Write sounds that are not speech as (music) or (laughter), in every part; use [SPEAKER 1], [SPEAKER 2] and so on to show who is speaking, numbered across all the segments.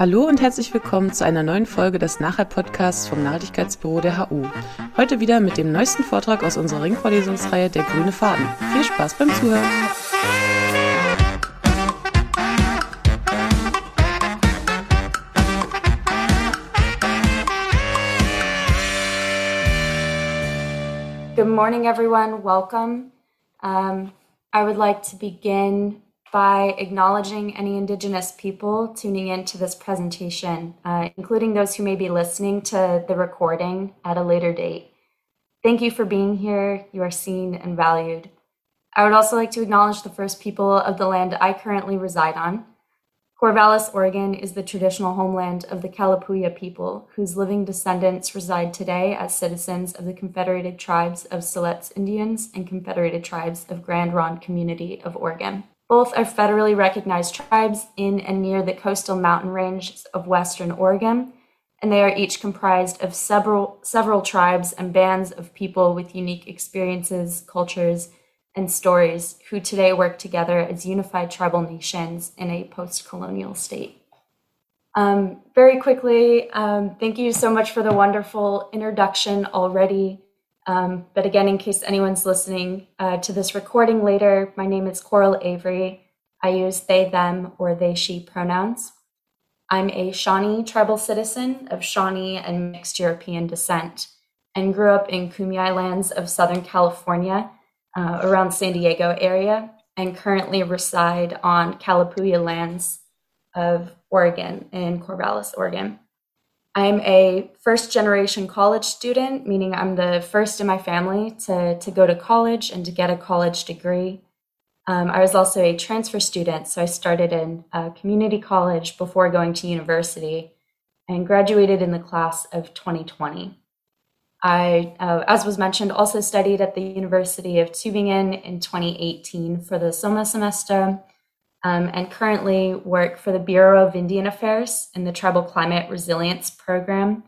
[SPEAKER 1] Hallo und herzlich willkommen zu einer neuen Folge des Nachhalt-Podcasts vom Nachhaltigkeitsbüro der HU. Heute wieder mit dem neuesten Vortrag aus unserer Ringvorlesungsreihe Der grüne Faden. Viel Spaß beim Zuhören!
[SPEAKER 2] Good morning, everyone. Welcome. Um, I would like to begin by acknowledging any Indigenous people tuning in to this presentation, uh, including those who may be listening to the recording at a later date. Thank you for being here. You are seen and valued. I would also like to acknowledge the first people of the land I currently reside on. Corvallis, Oregon is the traditional homeland of the Kalapuya people, whose living descendants reside today as citizens of the Confederated Tribes of Siletz Indians and Confederated Tribes of Grand Ronde Community of Oregon. Both are federally recognized tribes in and near the coastal mountain ranges of western Oregon, and they are each comprised of several, several tribes and bands of people with unique experiences, cultures, and stories who today work together as unified tribal nations in a post colonial state. Um, very quickly, um, thank you so much for the wonderful introduction already. Um, but again, in case anyone's listening uh, to this recording later, my name is Coral Avery. I use they, them, or they, she pronouns. I'm a Shawnee tribal citizen of Shawnee and mixed European descent and grew up in Kumeyaay lands of Southern California uh, around San Diego area and currently reside on Kalapuya lands of Oregon in Corvallis, Oregon. I'm a first generation college student, meaning I'm the first in my family to, to go to college and to get a college degree. Um, I was also a transfer student, so I started in community college before going to university and graduated in the class of 2020. I, uh, as was mentioned, also studied at the University of Tübingen in 2018 for the summer semester um, and currently work for the Bureau of Indian Affairs in the Tribal Climate Resilience Program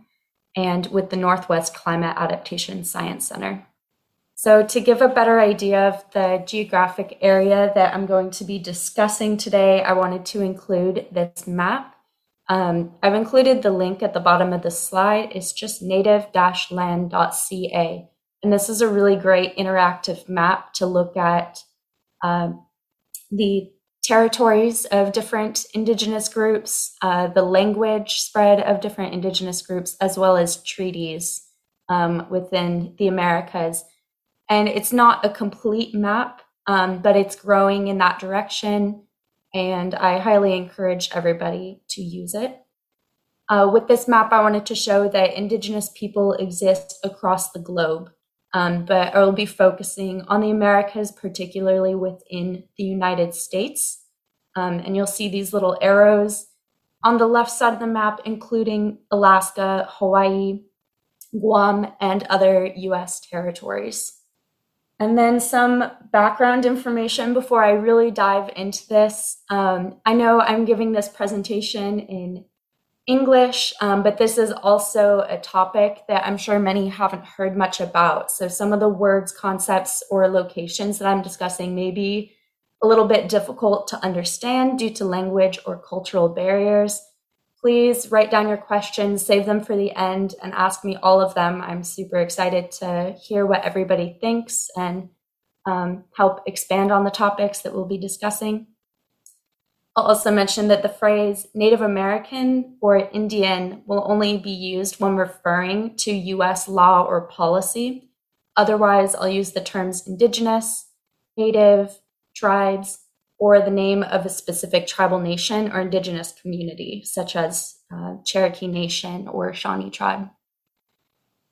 [SPEAKER 2] and with the Northwest Climate Adaptation Science Center. So, to give a better idea of the geographic area that I'm going to be discussing today, I wanted to include this map. Um, I've included the link at the bottom of the slide. It's just native land.ca. And this is a really great interactive map to look at uh, the territories of different indigenous groups, uh, the language spread of different indigenous groups, as well as treaties um, within the Americas. And it's not a complete map, um, but it's growing in that direction. And I highly encourage everybody to use it. Uh, with this map, I wanted to show that Indigenous people exist across the globe, um, but I will be focusing on the Americas, particularly within the United States. Um, and you'll see these little arrows on the left side of the map, including Alaska, Hawaii, Guam, and other US territories. And then some background information before I really dive into this. Um, I know I'm giving this presentation in English, um, but this is also a topic that I'm sure many haven't heard much about. So some of the words, concepts, or locations that I'm discussing may be a little bit difficult to understand due to language or cultural barriers. Please write down your questions, save them for the end, and ask me all of them. I'm super excited to hear what everybody thinks and um, help expand on the topics that we'll be discussing. I'll also mention that the phrase Native American or Indian will only be used when referring to US law or policy. Otherwise, I'll use the terms Indigenous, Native, tribes, or the name of a specific tribal nation or indigenous community, such as uh, Cherokee Nation or Shawnee tribe.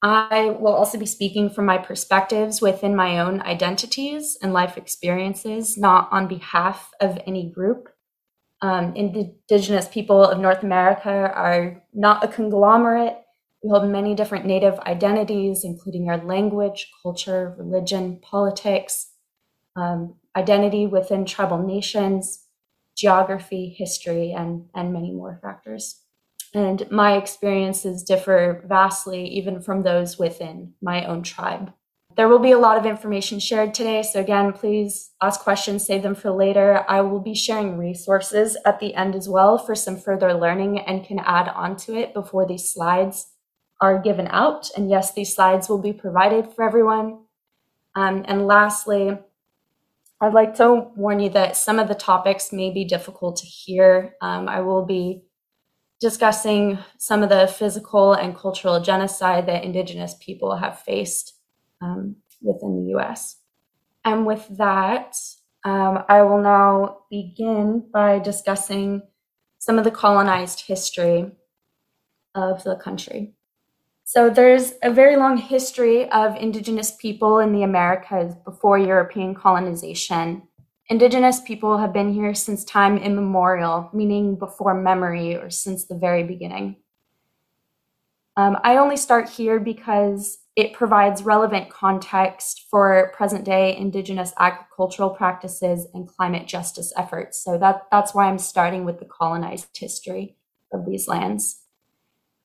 [SPEAKER 2] I will also be speaking from my perspectives within my own identities and life experiences, not on behalf of any group um, indigenous people of North America are not a conglomerate. We hold many different Native identities, including our language, culture, religion, politics, um, identity within tribal nations, geography, history, and, and many more factors. And my experiences differ vastly even from those within my own tribe. There will be a lot of information shared today. So again, please ask questions, save them for later. I will be sharing resources at the end as well for some further learning and can add onto it before these slides are given out. And yes, these slides will be provided for everyone. Um, and lastly, I'd like to warn you that some of the topics may be difficult to hear. Um, I will be discussing some of the physical and cultural genocide that Indigenous people have faced um, within the US. And with that, um, I will now begin by discussing some of the colonized history of the country. So there's a very long history of Indigenous people in the Americas before European colonization. Indigenous people have been here since time immemorial, meaning before memory or since the very beginning. Um, I only start here because it provides relevant context for present day Indigenous agricultural practices and climate justice efforts. So that, that's why I'm starting with the colonized history of these lands.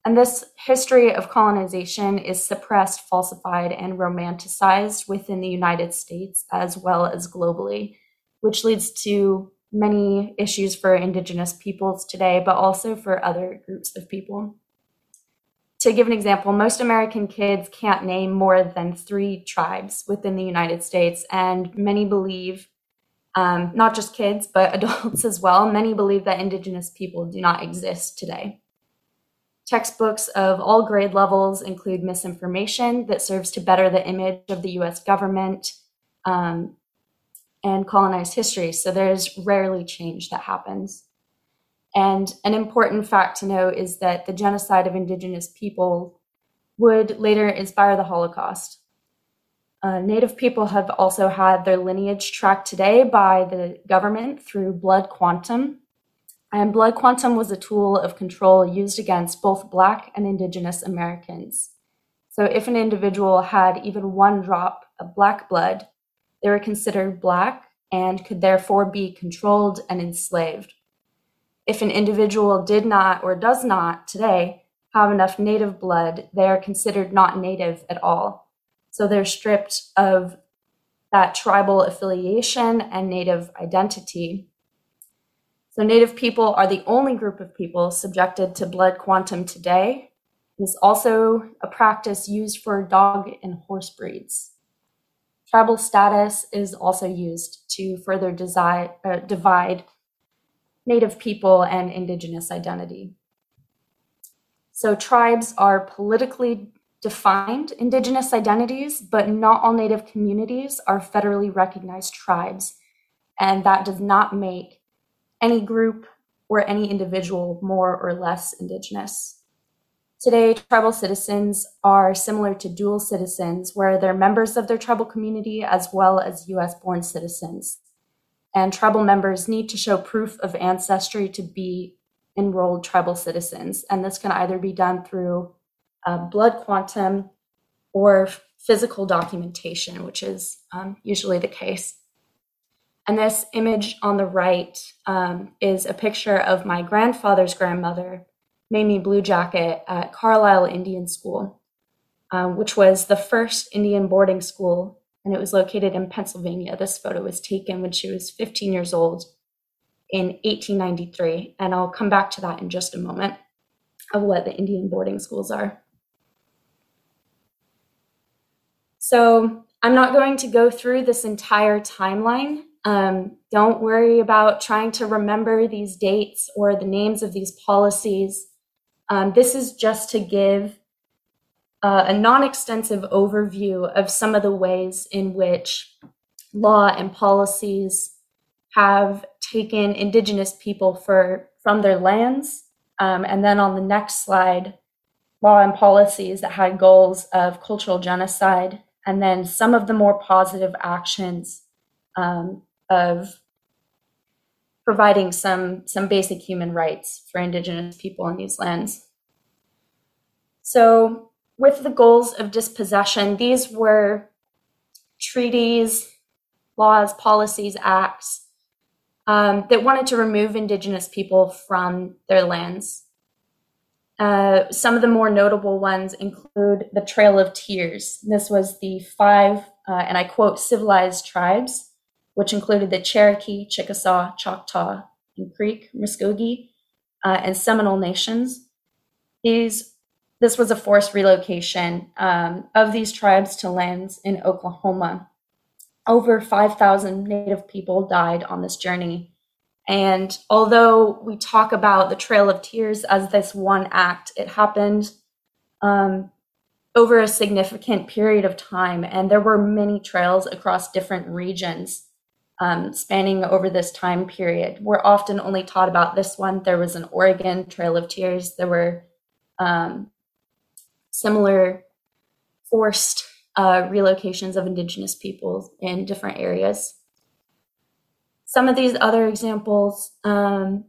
[SPEAKER 2] And this history of colonization is suppressed, falsified, and romanticized within the United States as well as globally, which leads to many issues for Indigenous peoples today, but also for other groups of people. To give an example, most American kids can't name more than three tribes within the United States, and many believe, um, not just kids, but (laughs) adults as well, many believe that Indigenous people do not exist today. Textbooks of all grade levels include misinformation that serves to better the image of the US government um, and colonized history. So there's rarely change that happens. And an important fact to know is that the genocide of indigenous people would later inspire the Holocaust. Uh, Native people have also had their lineage tracked today by the government through blood quantum, and blood quantum was a tool of control used against both Black and Indigenous Americans. So if an individual had even one drop of Black blood, they were considered Black and could therefore be controlled and enslaved. If an individual did not or does not today have enough Native blood, they are considered not Native at all. So they're stripped of that tribal affiliation and Native identity so Native people are the only group of people subjected to blood quantum today. It's also a practice used for dog and horse breeds. Tribal status is also used to further uh, divide Native people and Indigenous identity. So, tribes are politically defined Indigenous identities, but not all Native communities are federally recognized tribes. And that does not make any group or any individual more or less Indigenous. Today, tribal citizens are similar to dual citizens, where they're members of their tribal community as well as US born citizens. And tribal members need to show proof of ancestry to be enrolled tribal citizens. And this can either be done through uh, blood quantum or physical documentation, which is um, usually the case. And this image on the right um, is a picture of my grandfather's grandmother, Mamie Blue Jacket, at Carlisle Indian School, um, which was the first Indian boarding school, and it was located in Pennsylvania. This photo was taken when she was 15 years old in 1893, and I'll come back to that in just a moment of what the Indian boarding schools are. So I'm not going to go through this entire timeline um, don't worry about trying to remember these dates or the names of these policies. Um, this is just to give uh, a non extensive overview of some of the ways in which law and policies have taken Indigenous people for, from their lands. Um, and then on the next slide, law and policies that had goals of cultural genocide, and then some of the more positive actions um, of providing some some basic human rights for indigenous people in these lands. So with the goals of dispossession, these were treaties, laws, policies, acts um, that wanted to remove indigenous people from their lands. uh, some of the more notable ones include the Trail of Tears. This was the five, uh, and I quote, civilized tribes, which included the Cherokee, Chickasaw, Choctaw, and Creek, Muskogee, uh, and Seminole nations. These, this was a forced relocation um, of these tribes to lands in Oklahoma. Over 5,000 Native people died on this journey and although we talk about the Trail of Tears as this one act, it happened um, over a significant period of time. And there were many trails across different regions um, spanning over this time period. We're often only taught about this one. There was an Oregon Trail of Tears, there were um, similar forced uh, relocations of Indigenous peoples in different areas some of these other examples um,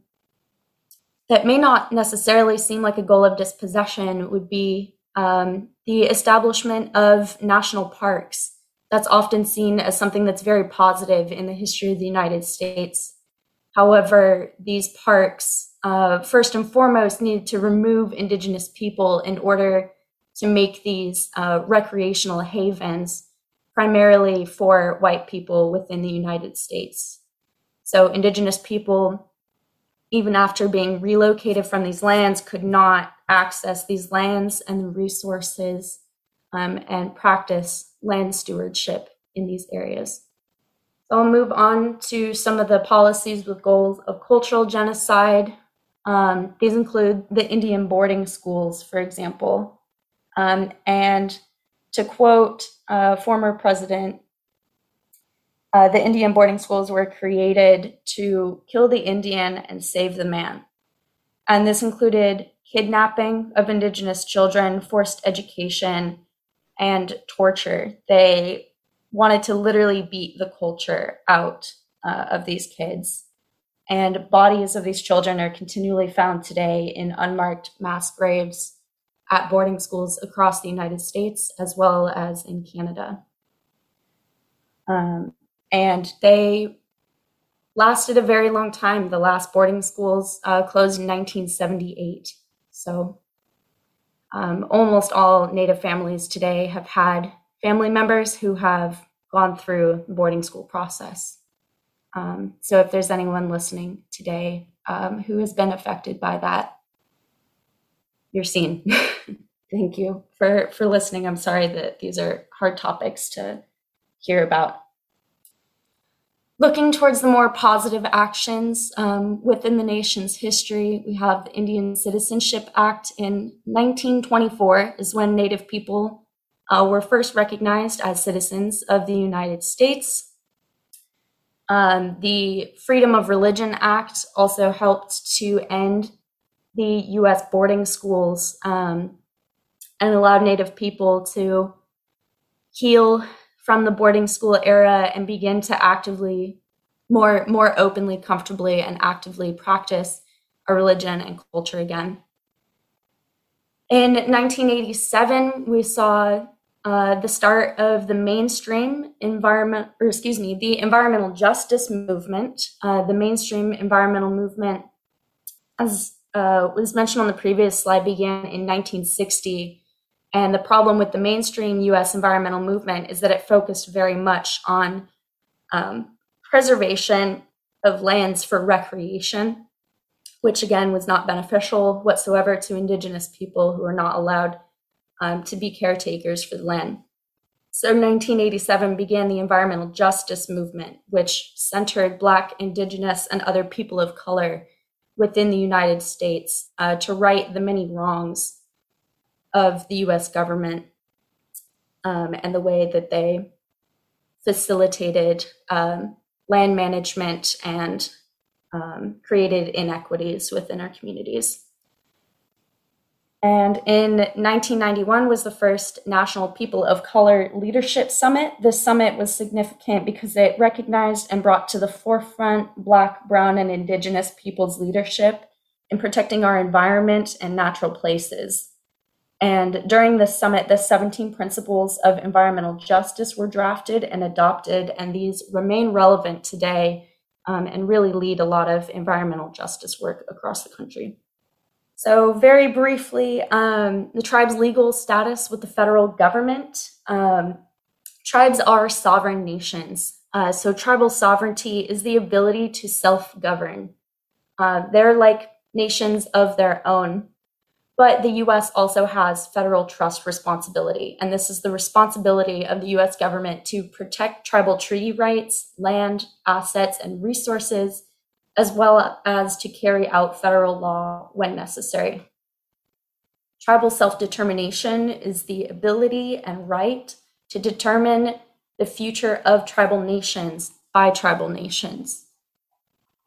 [SPEAKER 2] that may not necessarily seem like a goal of dispossession would be um, the establishment of national parks. That's often seen as something that's very positive in the history of the United States. However, these parks, uh, first and foremost, needed to remove Indigenous people in order to make these uh, recreational havens primarily for white people within the United States. So indigenous people, even after being relocated from these lands, could not access these lands and the resources um, and practice land stewardship in these areas. So I'll move on to some of the policies with goals of cultural genocide. Um, these include the Indian boarding schools, for example. Um, and to quote uh, former President uh, the Indian boarding schools were created to kill the Indian and save the man. And this included kidnapping of Indigenous children, forced education, and torture. They wanted to literally beat the culture out uh, of these kids. And bodies of these children are continually found today in unmarked mass graves at boarding schools across the United States as well as in Canada. Um, and they lasted a very long time. The last boarding schools uh, closed in 1978. So um, almost all Native families today have had family members who have gone through the boarding school process. Um, so if there's anyone listening today um, who has been affected by that, you're seen. (laughs) Thank you for for listening. I'm sorry that these are hard topics to hear about looking towards the more positive actions um, within the nation's history, we have the Indian Citizenship Act in 1924 is when Native people uh, were first recognized as citizens of the United States. Um, the Freedom of Religion Act also helped to end the U.S. boarding schools um, and allowed Native people to heal from the boarding school era and begin to actively more more openly comfortably and actively practice a religion and culture again in 1987 we saw uh, the start of the mainstream environment or excuse me the environmental justice movement uh, the mainstream environmental movement as uh, was mentioned on the previous slide began in 1960 and the problem with the mainstream US environmental movement is that it focused very much on um, preservation of lands for recreation, which again was not beneficial whatsoever to Indigenous people who are not allowed um, to be caretakers for the land. So 1987 began the environmental justice movement, which centered Black, Indigenous, and other people of color within the United States uh, to right the many wrongs of the US government um, and the way that they facilitated um, land management and um, created inequities within our communities. And in 1991 was the first National People of Color Leadership Summit. This summit was significant because it recognized and brought to the forefront Black, Brown, and Indigenous peoples' leadership in protecting our environment and natural places. And during this summit, the 17 principles of environmental justice were drafted and adopted, and these remain relevant today um, and really lead a lot of environmental justice work across the country. So, very briefly, um, the tribe's legal status with the federal government. Um, tribes are sovereign nations. Uh, so, tribal sovereignty is the ability to self govern. Uh, they're like nations of their own. But the US also has federal trust responsibility, and this is the responsibility of the US government to protect tribal treaty rights, land, assets, and resources as well as to carry out federal law when necessary. Tribal self determination is the ability and right to determine the future of tribal nations by tribal nations.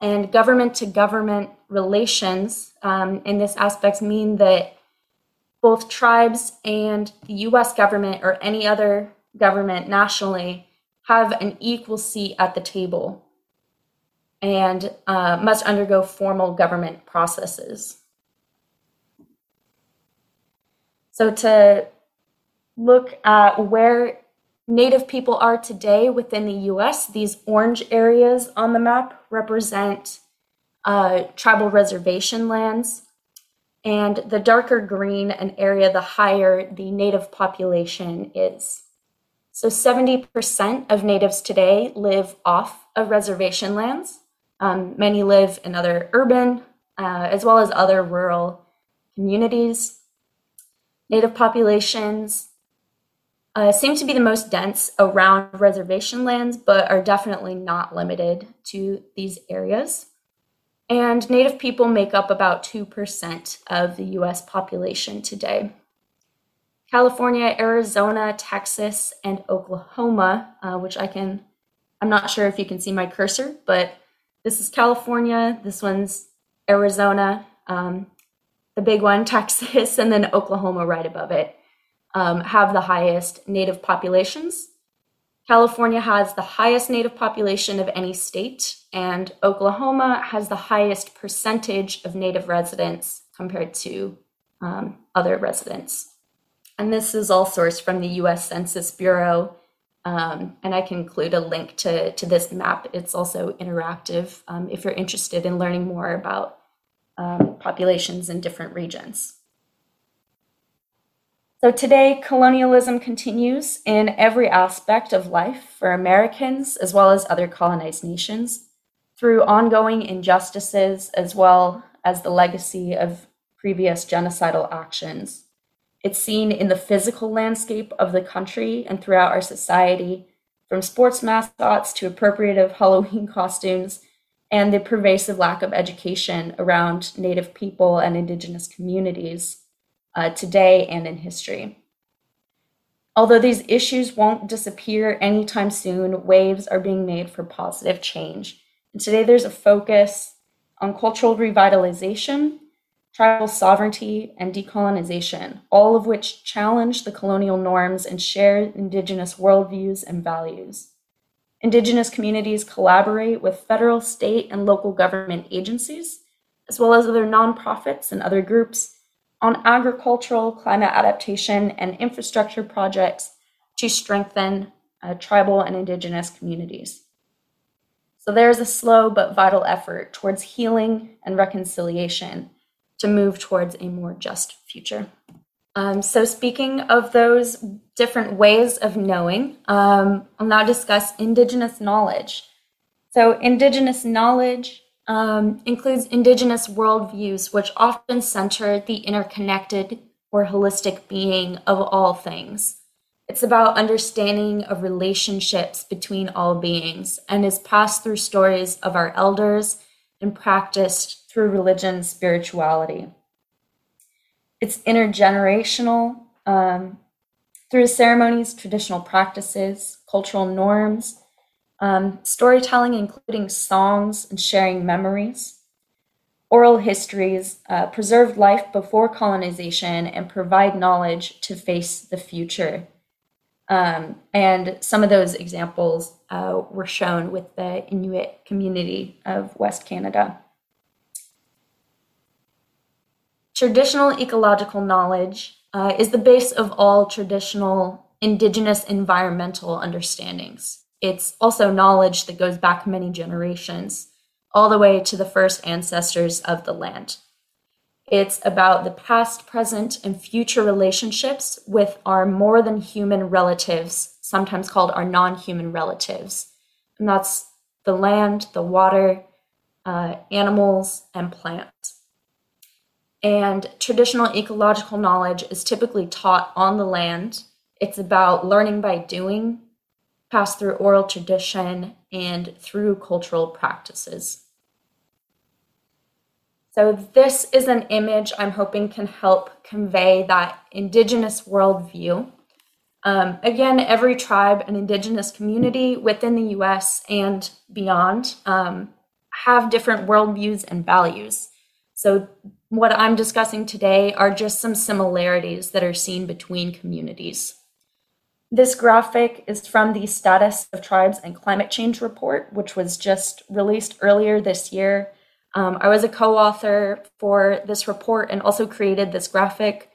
[SPEAKER 2] And government to government relations um, in this aspect mean that both tribes and the US government or any other government nationally have an equal seat at the table and uh, must undergo formal government processes. So, to look at where Native people are today within the US, these orange areas on the map represent uh, tribal reservation lands. And the darker green an area, the higher the native population is. So 70% of natives today live off of reservation lands, um, many live in other urban uh, as well as other rural communities. Native populations uh, seem to be the most dense around reservation lands, but are definitely not limited to these areas. And Native people make up about 2% of the US population today. California, Arizona, Texas, and Oklahoma, uh, which I can, I'm not sure if you can see my cursor, but this is California. This one's Arizona. Um, the big one, (laughs) Texas, and then Oklahoma right above it, um, have the highest native populations. California has the highest native population of any state, and Oklahoma has the highest percentage of native residents compared to um, other residents. And this is all sourced from the US Census Bureau um, and I can include a link to, to this map. It's also interactive um, if you're interested in learning more about um, populations in different regions. So today, colonialism continues in every aspect of life for Americans as well as other colonized nations through ongoing injustices as well as the legacy of previous genocidal actions. It's seen in the physical landscape of the country and throughout our society, from sports mascots to appropriative Halloween (laughs) costumes, and the pervasive lack of education around Native people and Indigenous communities uh, today and in history. Although these issues won't disappear anytime soon, waves are being made for positive change. And today there's a focus on cultural revitalization tribal sovereignty, and decolonization, all of which challenge the colonial norms and share Indigenous worldviews and values. Indigenous communities collaborate with federal, state, and local government agencies, as well as other nonprofits and other groups, on agricultural, climate adaptation, and infrastructure projects to strengthen uh, tribal and Indigenous communities. So there's a slow but vital effort towards healing and reconciliation to move towards a more just future. Um, so, speaking of those different ways of knowing, um, I'll now discuss Indigenous knowledge. So, Indigenous knowledge um, includes Indigenous worldviews, which often center the interconnected or holistic being of all things. It's about understanding of relationships between all beings and is passed through stories of our elders and practiced through religion, spirituality. It's intergenerational um, through ceremonies, traditional practices, cultural norms, um, storytelling, including songs and sharing memories, oral histories, uh, preserved life before colonization, and provide knowledge to face the future. Um, and some of those examples uh, were shown with the Inuit community of West Canada. Traditional ecological knowledge uh, is the base of all traditional indigenous environmental understandings. It's also knowledge that goes back many generations, all the way to the first ancestors of the land. It's about the past, present, and future relationships with our more than human relatives, sometimes called our non human relatives. And that's the land, the water, uh, animals, and plants. And traditional ecological knowledge is typically taught on the land. It's about learning by doing, passed through oral tradition, and through cultural practices. So, this is an image I'm hoping can help convey that Indigenous worldview. Um, again, every tribe and Indigenous community within the US and beyond um, have different worldviews and values. So, what I'm discussing today are just some similarities that are seen between communities. This graphic is from the Status of Tribes and Climate Change report, which was just released earlier this year. Um, I was a co author for this report and also created this graphic.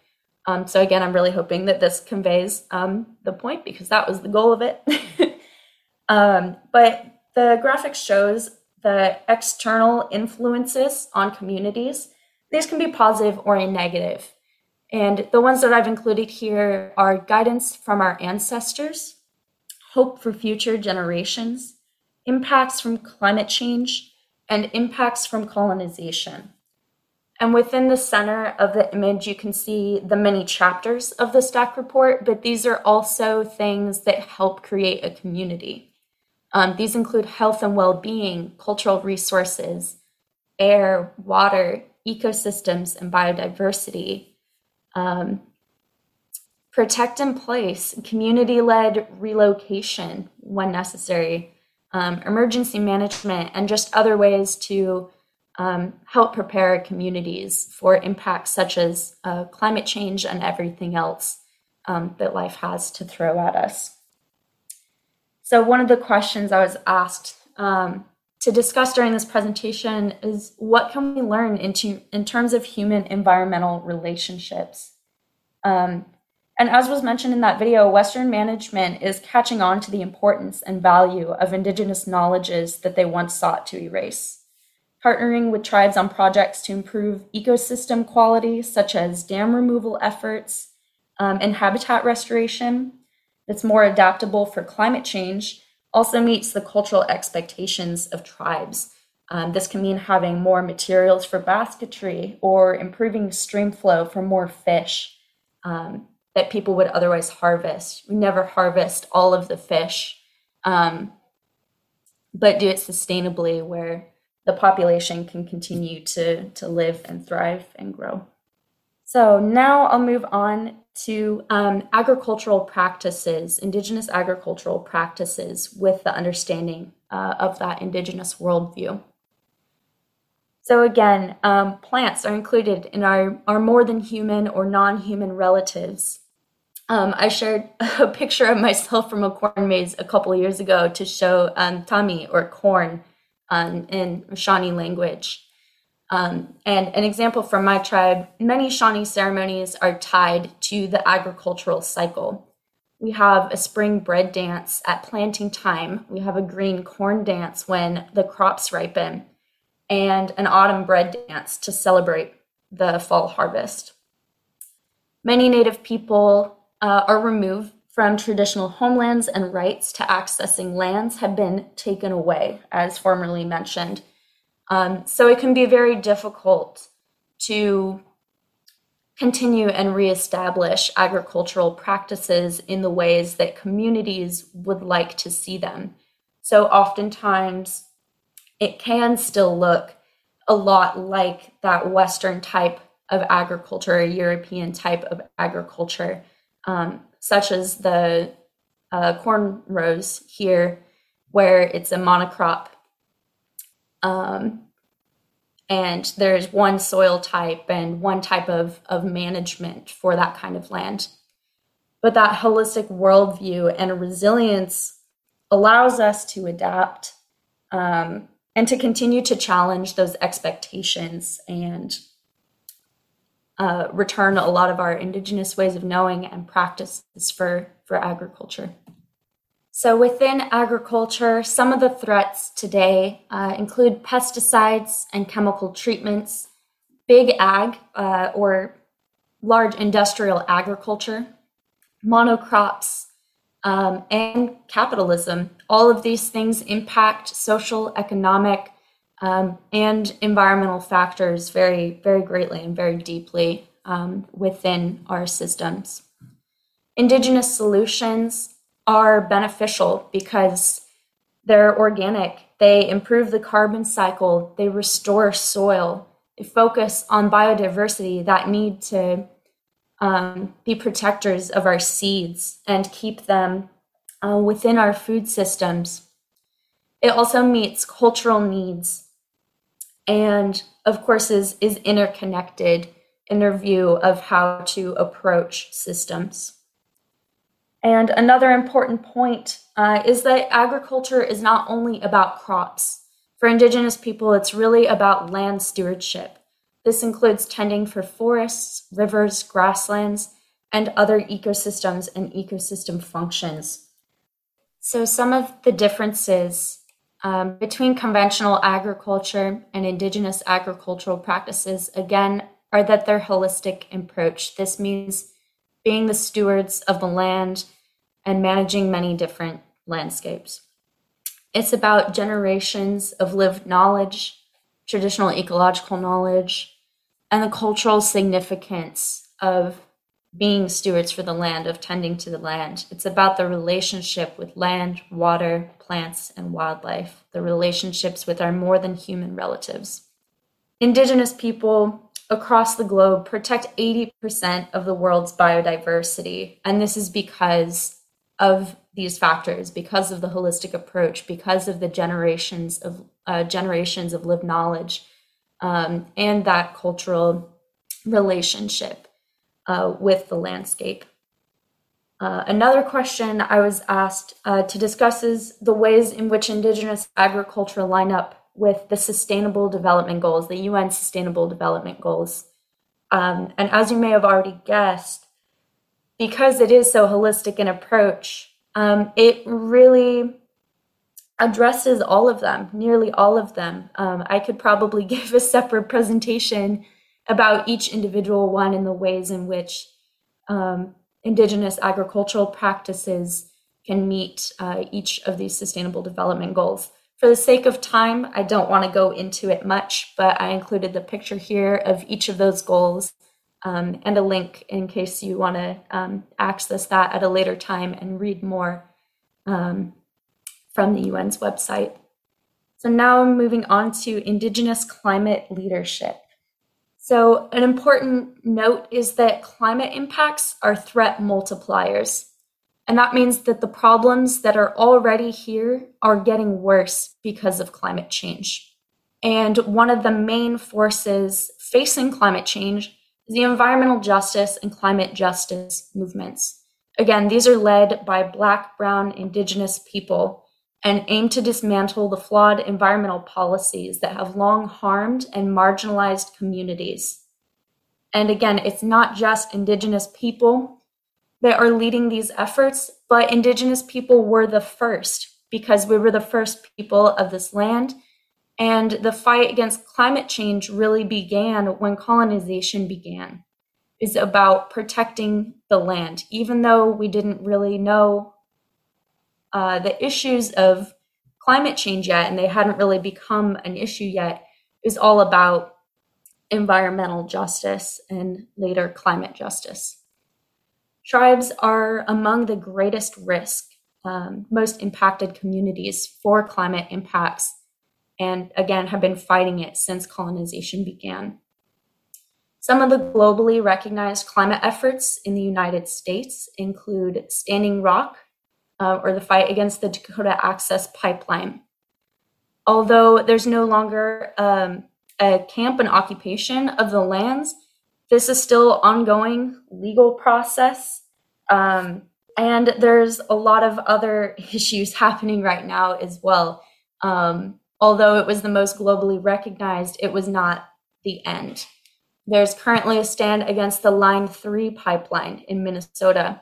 [SPEAKER 2] Um, so, again, I'm really hoping that this conveys um, the point because that was the goal of it. (laughs) Um, but the graphic shows the external influences on communities. These can be positive or negative. And the ones that I've included here are guidance from our ancestors, hope for future generations, impacts from climate change, and impacts from colonization. And within the center of the image, you can see the many chapters of the STACC report, but these are also things that help create a community. Um, these include health and well being, cultural resources, air, water, ecosystems, and biodiversity. Um, protect and place, community led relocation when necessary, um, emergency management, and just other ways to um, help prepare communities for impacts such as uh, climate change and everything else um, that life has to throw at us. So, one of the questions I was asked um, to discuss during this presentation is what can we learn into, in terms of human environmental relationships? Um, and as was mentioned in that video, Western management is catching on to the importance and value of Indigenous knowledges that they once sought to erase. Partnering with tribes on projects to improve ecosystem quality, such as dam removal efforts um, and habitat restoration, that's more adaptable for climate change, also meets the cultural expectations of tribes. Um, this can mean having more materials for basketry or improving stream flow for more fish. Um, that people would otherwise harvest. We never harvest all of the fish, um, but do it sustainably where the population can continue to, to live and thrive and grow. So now I'll move on to um, agricultural practices, Indigenous agricultural practices, with the understanding uh, of that Indigenous worldview. So again, um, plants are included in our, our more than human or non human relatives um, I shared (laughs) a picture of myself from a corn maze a couple years ago to show um, tami or corn um, in Shawnee language. Um, and an example from my tribe many Shawnee ceremonies are tied to the agricultural cycle. We have a spring bread dance at planting time, we have a green corn dance when the crops ripen, and an autumn bread dance to celebrate the fall harvest. Many Native people uh, are removed from traditional homelands and rights to accessing lands have been taken away, as formerly mentioned. Um, so it can be very difficult to continue and reestablish agricultural practices in the ways that communities would like to see them. So oftentimes it can still look a lot like that Western type of agriculture, a European type of agriculture um, such as the uh, corn rows here, where it's a monocrop. Um, and there's one soil type and one type of, of management for that kind of land. But that holistic worldview and resilience allows us to adapt um, and to continue to challenge those expectations and uh, return a lot of our indigenous ways of knowing and practices for, for agriculture. So, within agriculture, some of the threats today uh, include pesticides and chemical treatments, big ag uh, or large industrial agriculture, monocrops, um, and capitalism. All of these things impact social, economic, um, and environmental factors very, very greatly and very deeply um, within our systems. Indigenous solutions are beneficial because they're organic, they improve the carbon cycle, they restore soil, they focus on biodiversity that need to um, be protectors of our seeds and keep them uh, within our food systems. It also meets cultural needs and, of course, is, is interconnected in their view of how to approach systems. And another important point uh, is that agriculture is not only about crops. For Indigenous people, it's really about land stewardship. This includes tending for forests, rivers, grasslands, and other ecosystems and ecosystem functions. So, some of the differences um, between conventional agriculture and indigenous agricultural practices, again, are that they're holistic approach. This means being the stewards of the land and managing many different landscapes. It's about generations of lived knowledge, traditional ecological knowledge, and the cultural significance of being stewards for the land, of tending to the land. It's about the relationship with land, water, plants, and wildlife, the relationships with our more than human relatives. Indigenous people across the globe protect 80% of the world's biodiversity, and this is because of these factors, because of the holistic approach, because of the generations of uh, generations of lived knowledge um, and that cultural relationship uh, with the landscape. Uh, another question I was asked uh, to discuss is the ways in which Indigenous agriculture line up with the Sustainable Development Goals, the UN Sustainable Development Goals. Um, and as you may have already guessed, because it is so holistic an approach, um, it really addresses all of them, nearly all of them. Um, I could probably (laughs) give a separate presentation about each individual one and the ways in which um, Indigenous agricultural practices can meet uh, each of these sustainable development goals. For the sake of time, I don't want to go into it much, but I included the picture here of each of those goals um, and a link in case you want to um, access that at a later time and read more um, from the UN's website. So now I'm moving on to Indigenous climate leadership. So, an important note is that climate impacts are threat multipliers. And that means that the problems that are already here are getting worse because of climate change. And one of the main forces facing climate change the environmental justice and climate justice movements. Again, these are led by Black, Brown, Indigenous people and aim to dismantle the flawed environmental policies that have long harmed and marginalized communities. And again, it's not just Indigenous people that are leading these efforts, but Indigenous people were the first because we were the first people of this land. And the fight against climate change really began when colonization began. Is about protecting the land, even though we didn't really know uh, the issues of climate change yet, and they hadn't really become an issue yet, is all about environmental justice and later climate justice. Tribes are among the greatest risk, um, most impacted communities for climate impacts, and again, have been fighting it since colonization began. Some of the globally recognized climate efforts in the United States include Standing Rock, uh, or the fight against the Dakota Access Pipeline. Although there's no longer um, a camp and occupation of the lands, this is still ongoing legal process. Um, and there's a lot of other (laughs) issues happening right now as well. Um, although it was the most globally recognized, it was not the end. There's currently a stand against the Line 3 pipeline in Minnesota.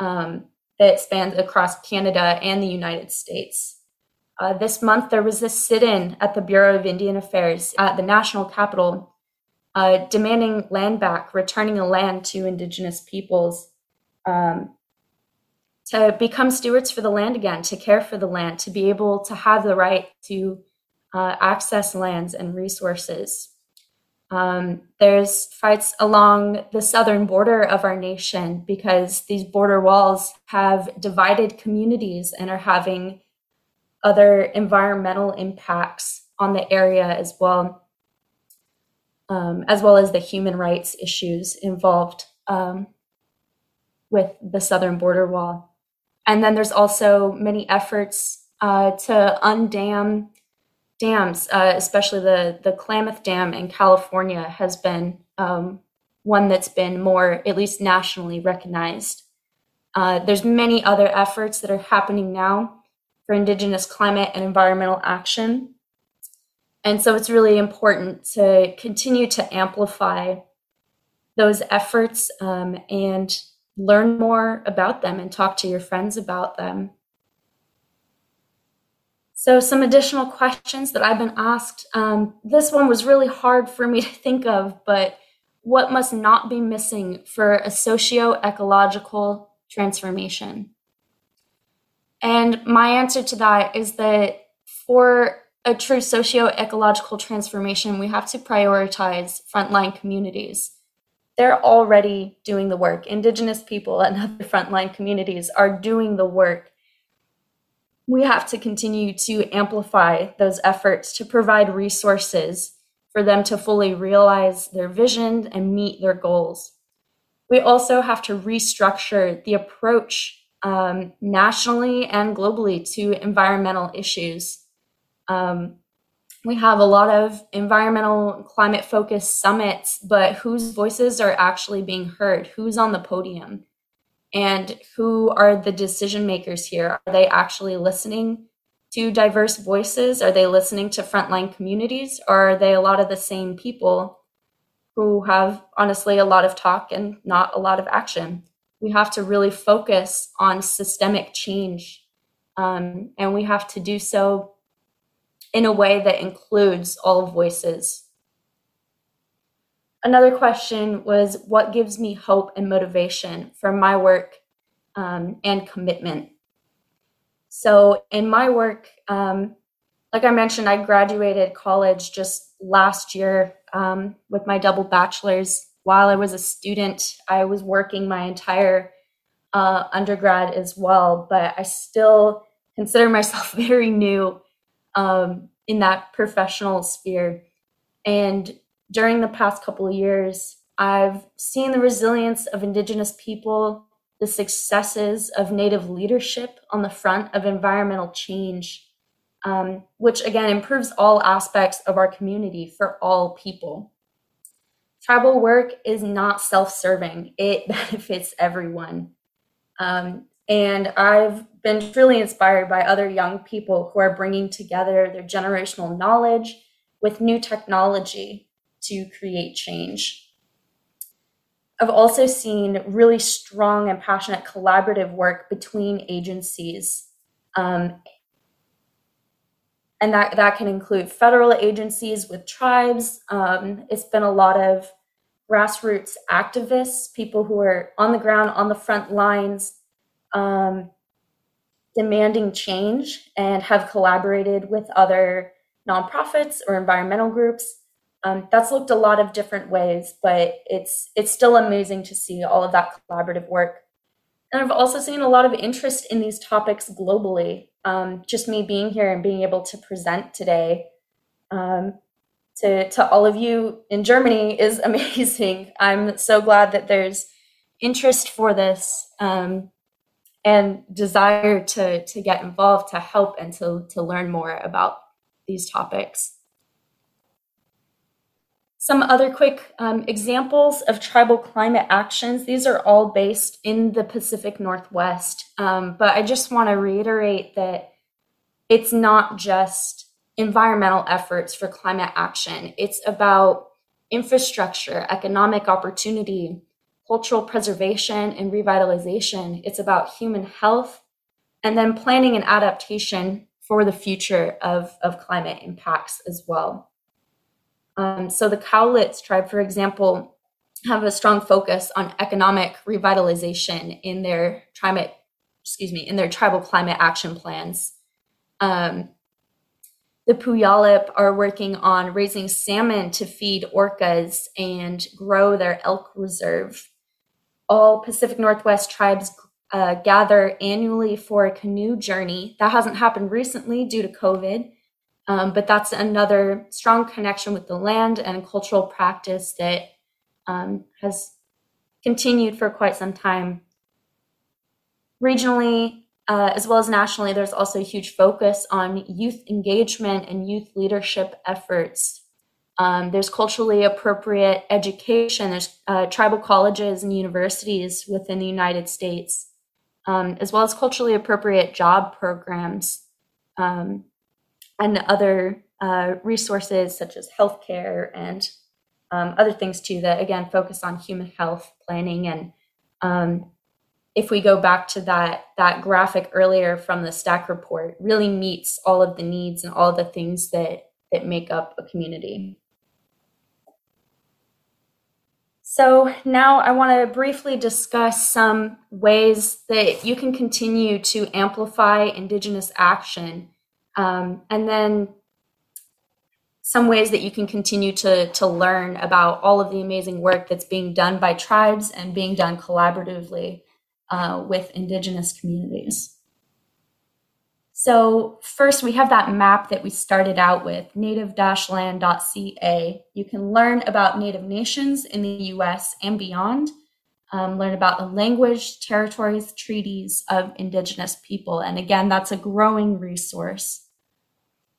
[SPEAKER 2] Um, that spans across Canada and the United States. Uh, this month, there was a sit in at the Bureau of Indian Affairs at the national capital uh, demanding land back, returning the land to Indigenous peoples, um, to become stewards for the land again, to care for the land, to be able to have the right to uh, access lands and resources. Um, there's fights along the southern border of our nation because these border walls have divided communities and are having other environmental impacts on the area as well, um, as well as the human rights issues involved um, with the southern border wall. And then there's also many efforts uh, to undam dams, uh, especially the the Klamath Dam in California, has been um, one that's been more, at least nationally, recognized. Uh, there's many other efforts that are happening now for Indigenous climate and environmental action, and so it's really important to continue to amplify those efforts um, and learn more about them and talk to your friends about them. So, some additional questions that I've been asked. Um, this one was really hard for me (laughs) to think of, but what must not be missing for a socio ecological transformation? And my answer to that is that for a true socio ecological transformation, we have to prioritize frontline communities. They're already doing the work. Indigenous people and other frontline communities are doing the work we have to continue to amplify those efforts to provide resources for them to fully realize their vision and meet their goals. We also have to restructure the approach um, nationally and globally to environmental issues. Um, we have a lot of environmental climate focused summits, but whose voices are actually being heard? Who's on the podium? And who are the decision makers here? Are they actually listening to diverse voices? Are they listening to frontline communities? Or are they a lot of the same people who have honestly a lot of talk and not a lot of action? We have to really focus on systemic change. Um, and we have to do so in a way that includes all voices another question was what gives me hope and motivation for my work um, and commitment? So in my work um, like i mentioned i graduated college just last year um, with my double bachelor's. While i was a student i was working my entire uh, undergrad as well but i still consider myself (laughs) very new um, in that professional sphere. And during the past couple of years, I've seen the resilience of Indigenous people, the successes of Native leadership on the front of environmental change, um, which again improves all aspects of our community for all people. Tribal work is not self serving, it (laughs) benefits everyone. Um, and I've been truly inspired by other young people who are bringing together their generational knowledge with new technology to create change. I've also seen really strong and passionate collaborative work between agencies. Um, and that, that can include federal agencies with tribes. Um, it's been a lot of grassroots activists, people who are on the ground, on the front lines, um, demanding change and have collaborated with other nonprofits or environmental groups. Um, that's looked a lot of different ways, but it's it's still amazing to see all of that collaborative work. And I've also seen a lot of interest in these topics globally. Um, just me being here and being able to present today um, to to all of you in Germany is (laughs) amazing. I'm so glad that there's interest for this um, and desire to to get involved, to help, and to to learn more about these topics. Some other quick um, examples of tribal climate actions. These are all based in the Pacific Northwest. Um, but I just want to reiterate that it's not just environmental efforts for climate action, it's about infrastructure, economic opportunity, cultural preservation, and revitalization. It's about human health, and then planning and adaptation for the future of, of climate impacts as well. Um, so the Cowlitz tribe, for example, have a strong focus on economic revitalization in their climate, excuse me, in their tribal climate action plans. Um, the Puyallup are working on raising salmon to feed orcas and grow their elk reserve. All Pacific Northwest tribes uh, gather annually for a canoe journey. That hasn't happened recently due to COVID, um, but that's another strong connection with the land and cultural practice that um, has continued for quite some time. Regionally, uh, as well as nationally, there's also a huge focus on youth engagement and youth leadership efforts. Um, there's culturally appropriate education. There's uh, tribal colleges and universities within the United States, um, as well as culturally appropriate job programs um, and other uh, resources such as healthcare and um, other things too that again focus on human health planning. And um, if we go back to that that graphic earlier from the STACC report really meets all of the needs and all the things that that make up a community. So now i want to briefly discuss some ways that you can continue to amplify indigenous action um, and then some ways that you can continue to, to learn about all of the amazing work that's being done by tribes and being done collaboratively uh, with Indigenous communities. So, first, we have that map that we started out with, native land.ca. You can learn about Native nations in the US and beyond, um, learn about the language, territories, treaties of Indigenous people. And again, that's a growing resource.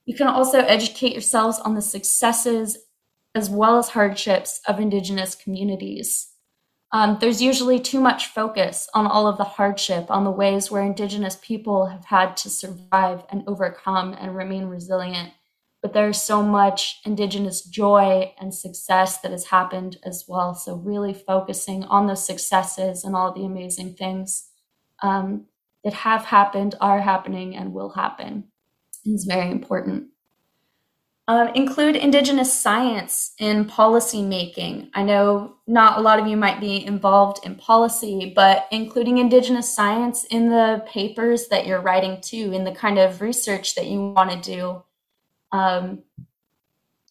[SPEAKER 2] You can also educate yourselves on the successes as well as hardships of Indigenous communities. Um, there's usually too much focus on all of the hardship, on the ways where Indigenous people have had to survive and overcome and remain resilient. But there's so much Indigenous joy and success that has happened as well. So, really focusing on those successes and all the amazing things um, that have happened, are happening, and will happen is very important. Uh, include Indigenous science in policy making. I know not a lot of you might be involved in policy, but including Indigenous science in the papers that you're writing too, in the kind of research that you want to do, um,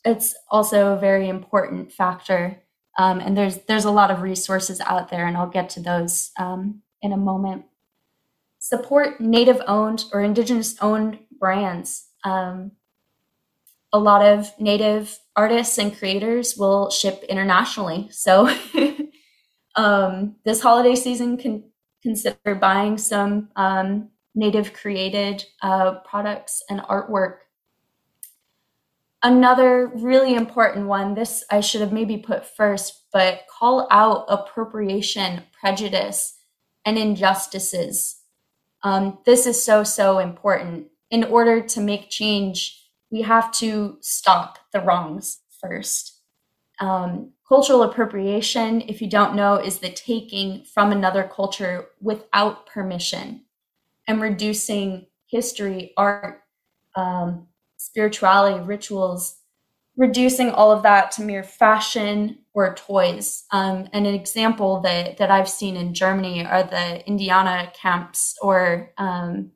[SPEAKER 2] it's also a very important factor. Um, and there's there's a lot of resources out there, and I'll get to those um, in a moment. Support Native owned or Indigenous owned brands. Um, a lot of native artists and creators will ship internationally. So (laughs) um, this holiday season can consider buying some um, native created uh, products and artwork. Another really important one, this I should have maybe put first, but call out appropriation, prejudice, and injustices. Um, this is so, so important in order to make change, we have to stop the wrongs first. Um, cultural appropriation, if you don't know, is the taking from another culture without permission and reducing history, art, um, spirituality, rituals, reducing all of that to mere fashion or toys. Um, and an example that, that I've seen in Germany are the Indianer camps or um,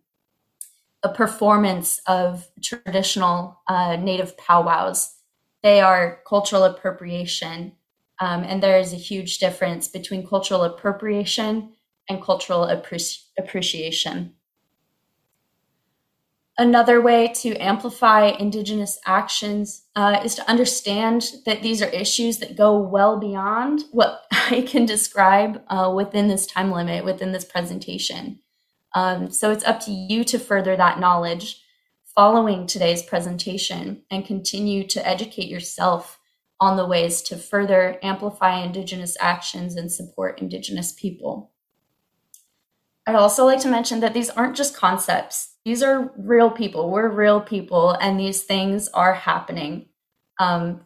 [SPEAKER 2] a performance of traditional uh, native powwows. They are cultural appropriation. Um, and there is a huge difference between cultural appropriation and cultural appreci- appreciation. Another way to amplify Indigenous actions uh, is to understand that these are issues that go well beyond what (laughs) I can describe uh, within this time limit, within this presentation. Um, so it's up to you to further that knowledge following today's presentation and continue to educate yourself on the ways to further amplify Indigenous actions and support Indigenous people. I'd also like to mention that these aren't just concepts. These are real people. We're real people, and these things are happening. Um,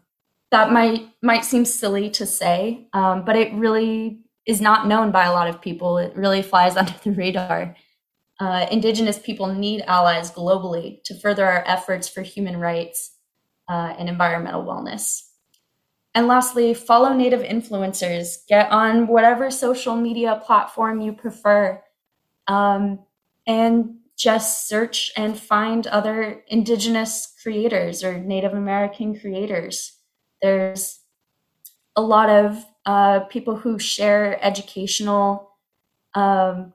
[SPEAKER 2] that might might seem silly to say, um, but it really is not known by a lot of people. It really flies (laughs) under the radar uh, Indigenous people need allies globally to further our efforts for human rights uh, and environmental wellness. and lastly, follow native influencers. Get on whatever social media platform you prefer. Um, and just search and find other indigenous creators or Native American creators. There's a lot of uh, people who share educational um,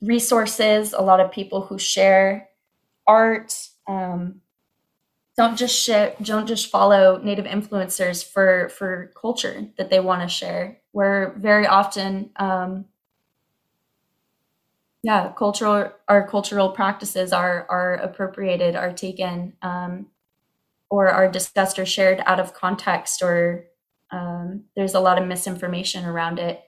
[SPEAKER 2] resources, a lot of people who share art. Um, don't just share, don't just follow native influencers for for culture that they want to share. We're very often um, yeah cultural our cultural practices are are appropriated are taken um, or are discussed or shared out of context or um, there's a lot of misinformation around it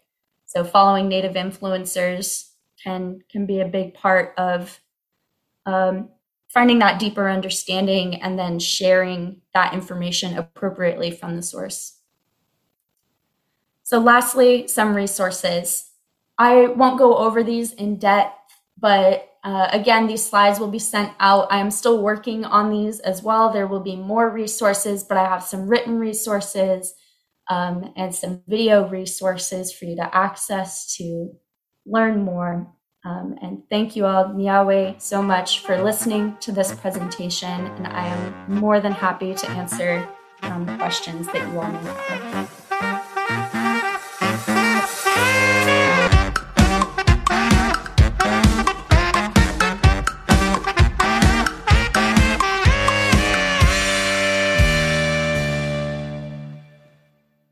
[SPEAKER 2] so following native influencers can can be a big part of um, finding that deeper understanding and then sharing that information appropriately from the source so lastly some resources I won't go over these in depth, but uh, again, these slides will be sent out. I am still working on these as well. There will be more resources, but I have some written resources um, and some video resources for you to access to learn more. Um, and thank you all, Niawe, so much for listening to this presentation. And I am more than happy to answer um, questions that you all may have.